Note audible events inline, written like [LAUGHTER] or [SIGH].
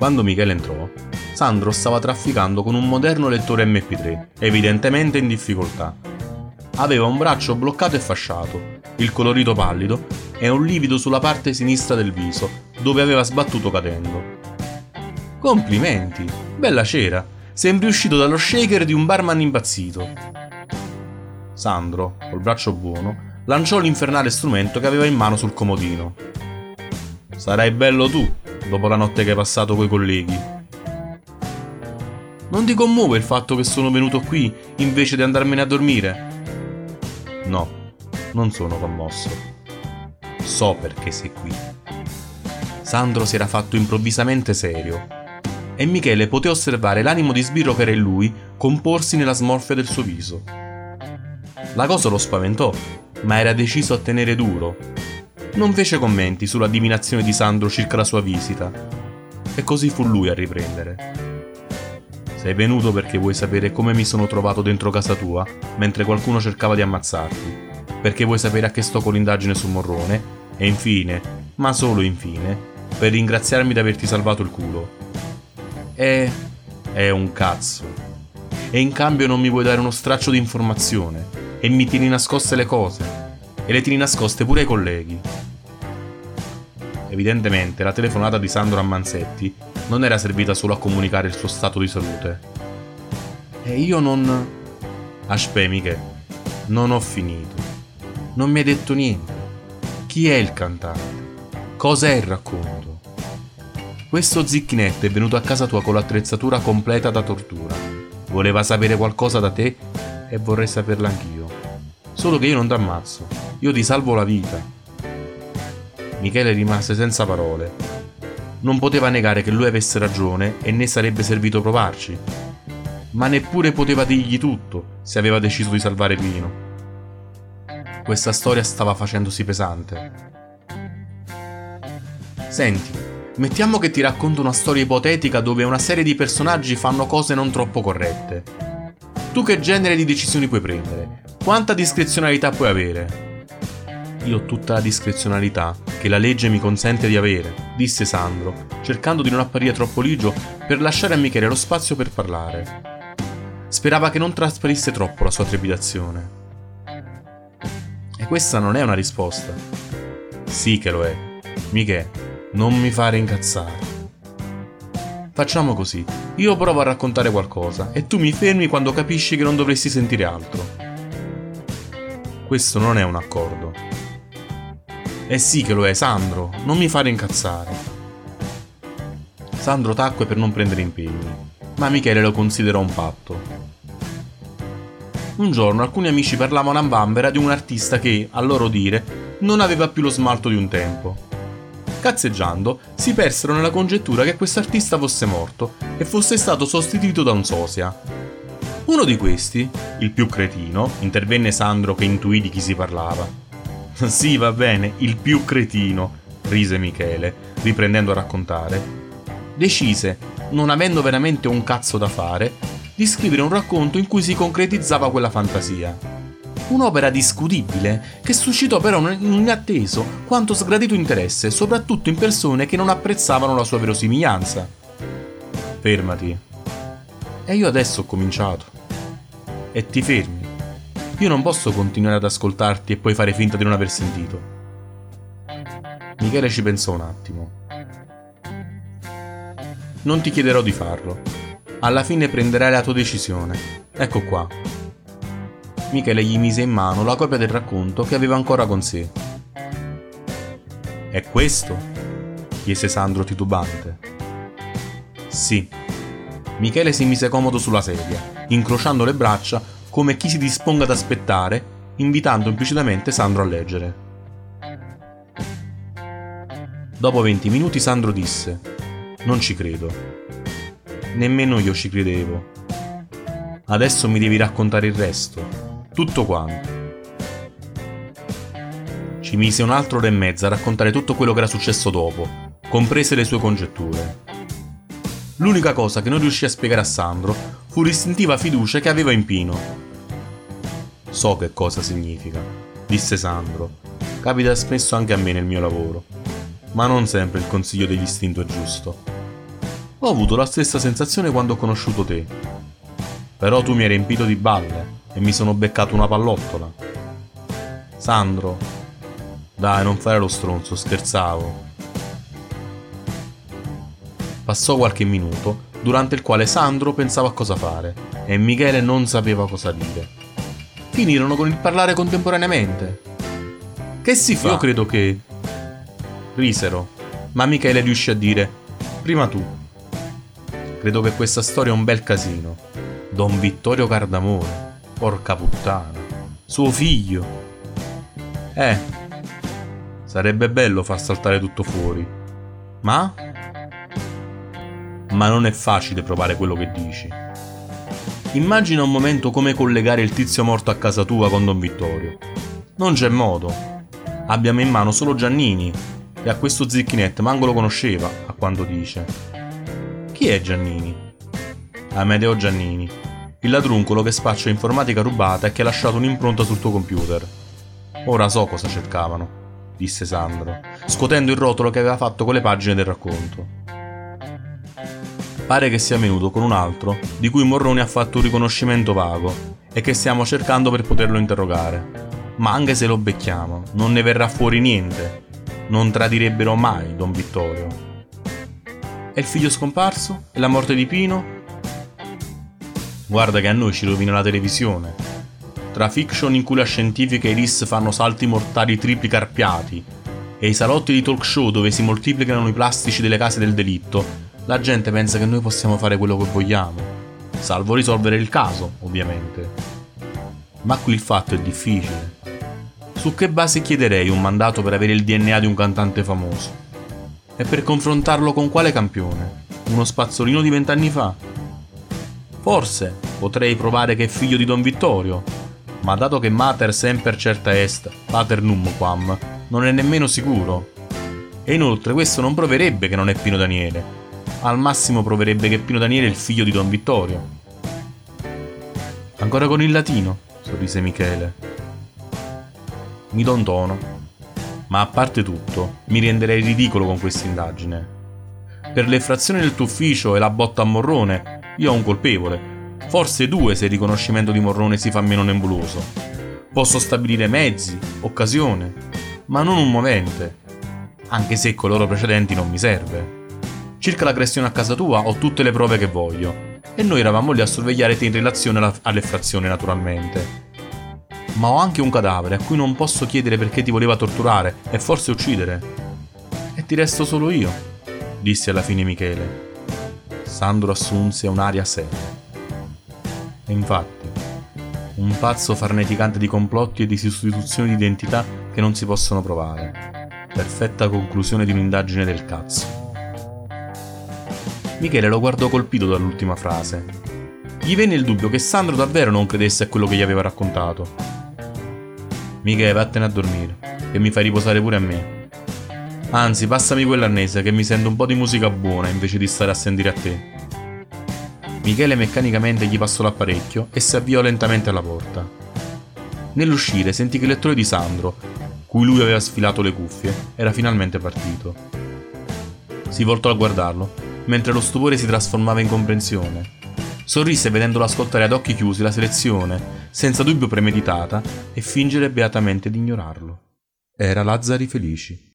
Quando Michele entrò, Sandro stava trafficando con un moderno lettore MP3, evidentemente in difficoltà. Aveva un braccio bloccato e fasciato, il colorito pallido e un livido sulla parte sinistra del viso, dove aveva sbattuto cadendo. Complimenti, bella cera, sembri uscito dallo shaker di un barman impazzito. Sandro, col braccio buono, lanciò l'infernale strumento che aveva in mano sul comodino. Sarai bello tu, dopo la notte che hai passato coi colleghi. Non ti commuove il fatto che sono venuto qui invece di andarmene a dormire? No, non sono commosso. So perché sei qui. Sandro si era fatto improvvisamente serio e Michele poté osservare l'animo di sbirro che era in lui comporsi nella smorfia del suo viso. La cosa lo spaventò, ma era deciso a tenere duro. Non fece commenti sulla divinazione di Sandro circa la sua visita. E così fu lui a riprendere. Sei venuto perché vuoi sapere come mi sono trovato dentro casa tua, mentre qualcuno cercava di ammazzarti. Perché vuoi sapere a che sto con l'indagine su Morrone. E infine, ma solo infine, per ringraziarmi di averti salvato il culo. E... è un cazzo. E in cambio non mi vuoi dare uno straccio di informazione e mi tieni nascoste le cose. E le tieni nascoste pure ai colleghi. Evidentemente la telefonata di Sandro a non era servita solo a comunicare il suo stato di salute. E io non... Aspetta, Miche, non ho finito. Non mi hai detto niente. Chi è il cantante? Cos'è il racconto? Questo zicchinetto è venuto a casa tua con l'attrezzatura completa da tortura. Voleva sapere qualcosa da te e vorrei saperla anch'io. Solo che io non ti ammazzo, io ti salvo la vita. Michele rimase senza parole. Non poteva negare che lui avesse ragione e né sarebbe servito provarci. Ma neppure poteva dirgli tutto se aveva deciso di salvare Pino. Questa storia stava facendosi pesante. Senti, mettiamo che ti racconto una storia ipotetica dove una serie di personaggi fanno cose non troppo corrette. Tu che genere di decisioni puoi prendere? Quanta discrezionalità puoi avere? Io tutta la discrezionalità che la legge mi consente di avere, disse Sandro, cercando di non apparire troppo ligio per lasciare a Michele lo spazio per parlare. Sperava che non trasparisse troppo la sua trepidazione. E questa non è una risposta. Sì che lo è. Michele, non mi fare incazzare. Facciamo così. Io provo a raccontare qualcosa e tu mi fermi quando capisci che non dovresti sentire altro. Questo non è un accordo. Eh sì che lo è, Sandro, non mi fare incazzare. Sandro tacque per non prendere impegni, ma Michele lo considerò un patto. Un giorno alcuni amici parlavano a Bambera di un artista che, a loro dire, non aveva più lo smalto di un tempo. Cazzeggiando, si persero nella congettura che questo artista fosse morto e fosse stato sostituito da un sosia, uno di questi, il più cretino, intervenne Sandro che intuì di chi si parlava. [LAUGHS] sì, va bene, il più cretino, rise Michele, riprendendo a raccontare. Decise, non avendo veramente un cazzo da fare, di scrivere un racconto in cui si concretizzava quella fantasia. Un'opera discutibile che suscitò però un inatteso quanto sgradito interesse, soprattutto in persone che non apprezzavano la sua verosimiglianza. Fermati. E io adesso ho cominciato e ti fermi. Io non posso continuare ad ascoltarti e poi fare finta di non aver sentito. Michele ci pensò un attimo. Non ti chiederò di farlo. Alla fine prenderai la tua decisione. Ecco qua. Michele gli mise in mano la copia del racconto che aveva ancora con sé. È questo? chiese Sandro titubante. Sì. Michele si mise comodo sulla sedia incrociando le braccia come chi si disponga ad aspettare, invitando implicitamente Sandro a leggere. Dopo 20 minuti Sandro disse: Non ci credo. Nemmeno io ci credevo. Adesso mi devi raccontare il resto. Tutto quanto. Ci mise un'altra ora e mezza a raccontare tutto quello che era successo dopo, comprese le sue congetture. L'unica cosa che non riuscì a spiegare a Sandro fu l'istintiva fiducia che aveva in Pino. So che cosa significa, disse Sandro. Capita spesso anche a me nel mio lavoro, ma non sempre il consiglio dell'istinto è giusto. Ho avuto la stessa sensazione quando ho conosciuto te. Però tu mi hai riempito di balle e mi sono beccato una pallottola. Sandro, dai, non fare lo stronzo, scherzavo. Passò qualche minuto, durante il quale Sandro pensava a cosa fare e Michele non sapeva cosa dire. Finirono con il parlare contemporaneamente. Che si fa? Io credo che... Risero, ma Michele riuscì a dire, prima tu. Credo che questa storia è un bel casino. Don Vittorio Cardamone, porca puttana, suo figlio. Eh, sarebbe bello far saltare tutto fuori. Ma? Ma non è facile provare quello che dici. Immagina un momento come collegare il tizio morto a casa tua con Don Vittorio. Non c'è modo. Abbiamo in mano solo Giannini, e a questo Zicchinet manco lo conosceva, a quanto dice. Chi è Giannini? Amedeo Giannini, il ladruncolo che spaccia informatica rubata e che ha lasciato un'impronta sul tuo computer. Ora so cosa cercavano, disse Sandro, scuotendo il rotolo che aveva fatto con le pagine del racconto. Pare che sia venuto con un altro, di cui Morroni ha fatto un riconoscimento vago e che stiamo cercando per poterlo interrogare. Ma anche se lo becchiamo, non ne verrà fuori niente, non tradirebbero mai Don Vittorio. E il figlio scomparso? E la morte di Pino? Guarda che a noi ci rovina la televisione. Tra fiction in cui la scientifica e i fanno salti mortali tripli carpiati e i salotti di talk show dove si moltiplicano i plastici delle case del delitto, la gente pensa che noi possiamo fare quello che vogliamo, salvo risolvere il caso, ovviamente. Ma qui il fatto è difficile. Su che base chiederei un mandato per avere il DNA di un cantante famoso? E per confrontarlo con quale campione? Uno spazzolino di vent'anni fa? Forse potrei provare che è figlio di Don Vittorio, ma dato che mater semper certa est, pater num quam, non è nemmeno sicuro. E inoltre questo non proverebbe che non è Pino Daniele. Al massimo proverebbe che Pino Daniele è il figlio di Don Vittorio. Ancora con il latino, sorrise Michele mi do un tono. Ma a parte tutto, mi renderei ridicolo con questa indagine. Per le frazioni del tuo ufficio e la botta a Morrone, io ho un colpevole. Forse due se il riconoscimento di Morrone si fa meno nebuloso. Posso stabilire mezzi, occasione, ma non un movente. Anche se con loro precedenti non mi serve. Circa l'aggressione a casa tua ho tutte le prove che voglio. E noi eravamo lì a sorvegliare te in relazione all'effrazione, naturalmente ma ho anche un cadavere a cui non posso chiedere perché ti voleva torturare e forse uccidere. E ti resto solo io, disse alla fine Michele. Sandro assunse un'aria seria. E infatti, un pazzo farneticante di complotti e di sostituzioni di identità che non si possono provare. Perfetta conclusione di un'indagine del cazzo. Michele lo guardò colpito dall'ultima frase. Gli venne il dubbio che Sandro davvero non credesse a quello che gli aveva raccontato Michele, vattene a dormire, che mi fai riposare pure a me. Anzi, passami quell'arnese che mi sento un po' di musica buona invece di stare a sentire a te. Michele meccanicamente gli passò l'apparecchio e si avviò lentamente alla porta. Nell'uscire sentì che il lettore di Sandro, cui lui aveva sfilato le cuffie, era finalmente partito. Si voltò a guardarlo, mentre lo stupore si trasformava in comprensione. Sorrise vedendolo ascoltare ad occhi chiusi la selezione, senza dubbio premeditata, e fingere beatamente di ignorarlo. Era Lazzari Felici.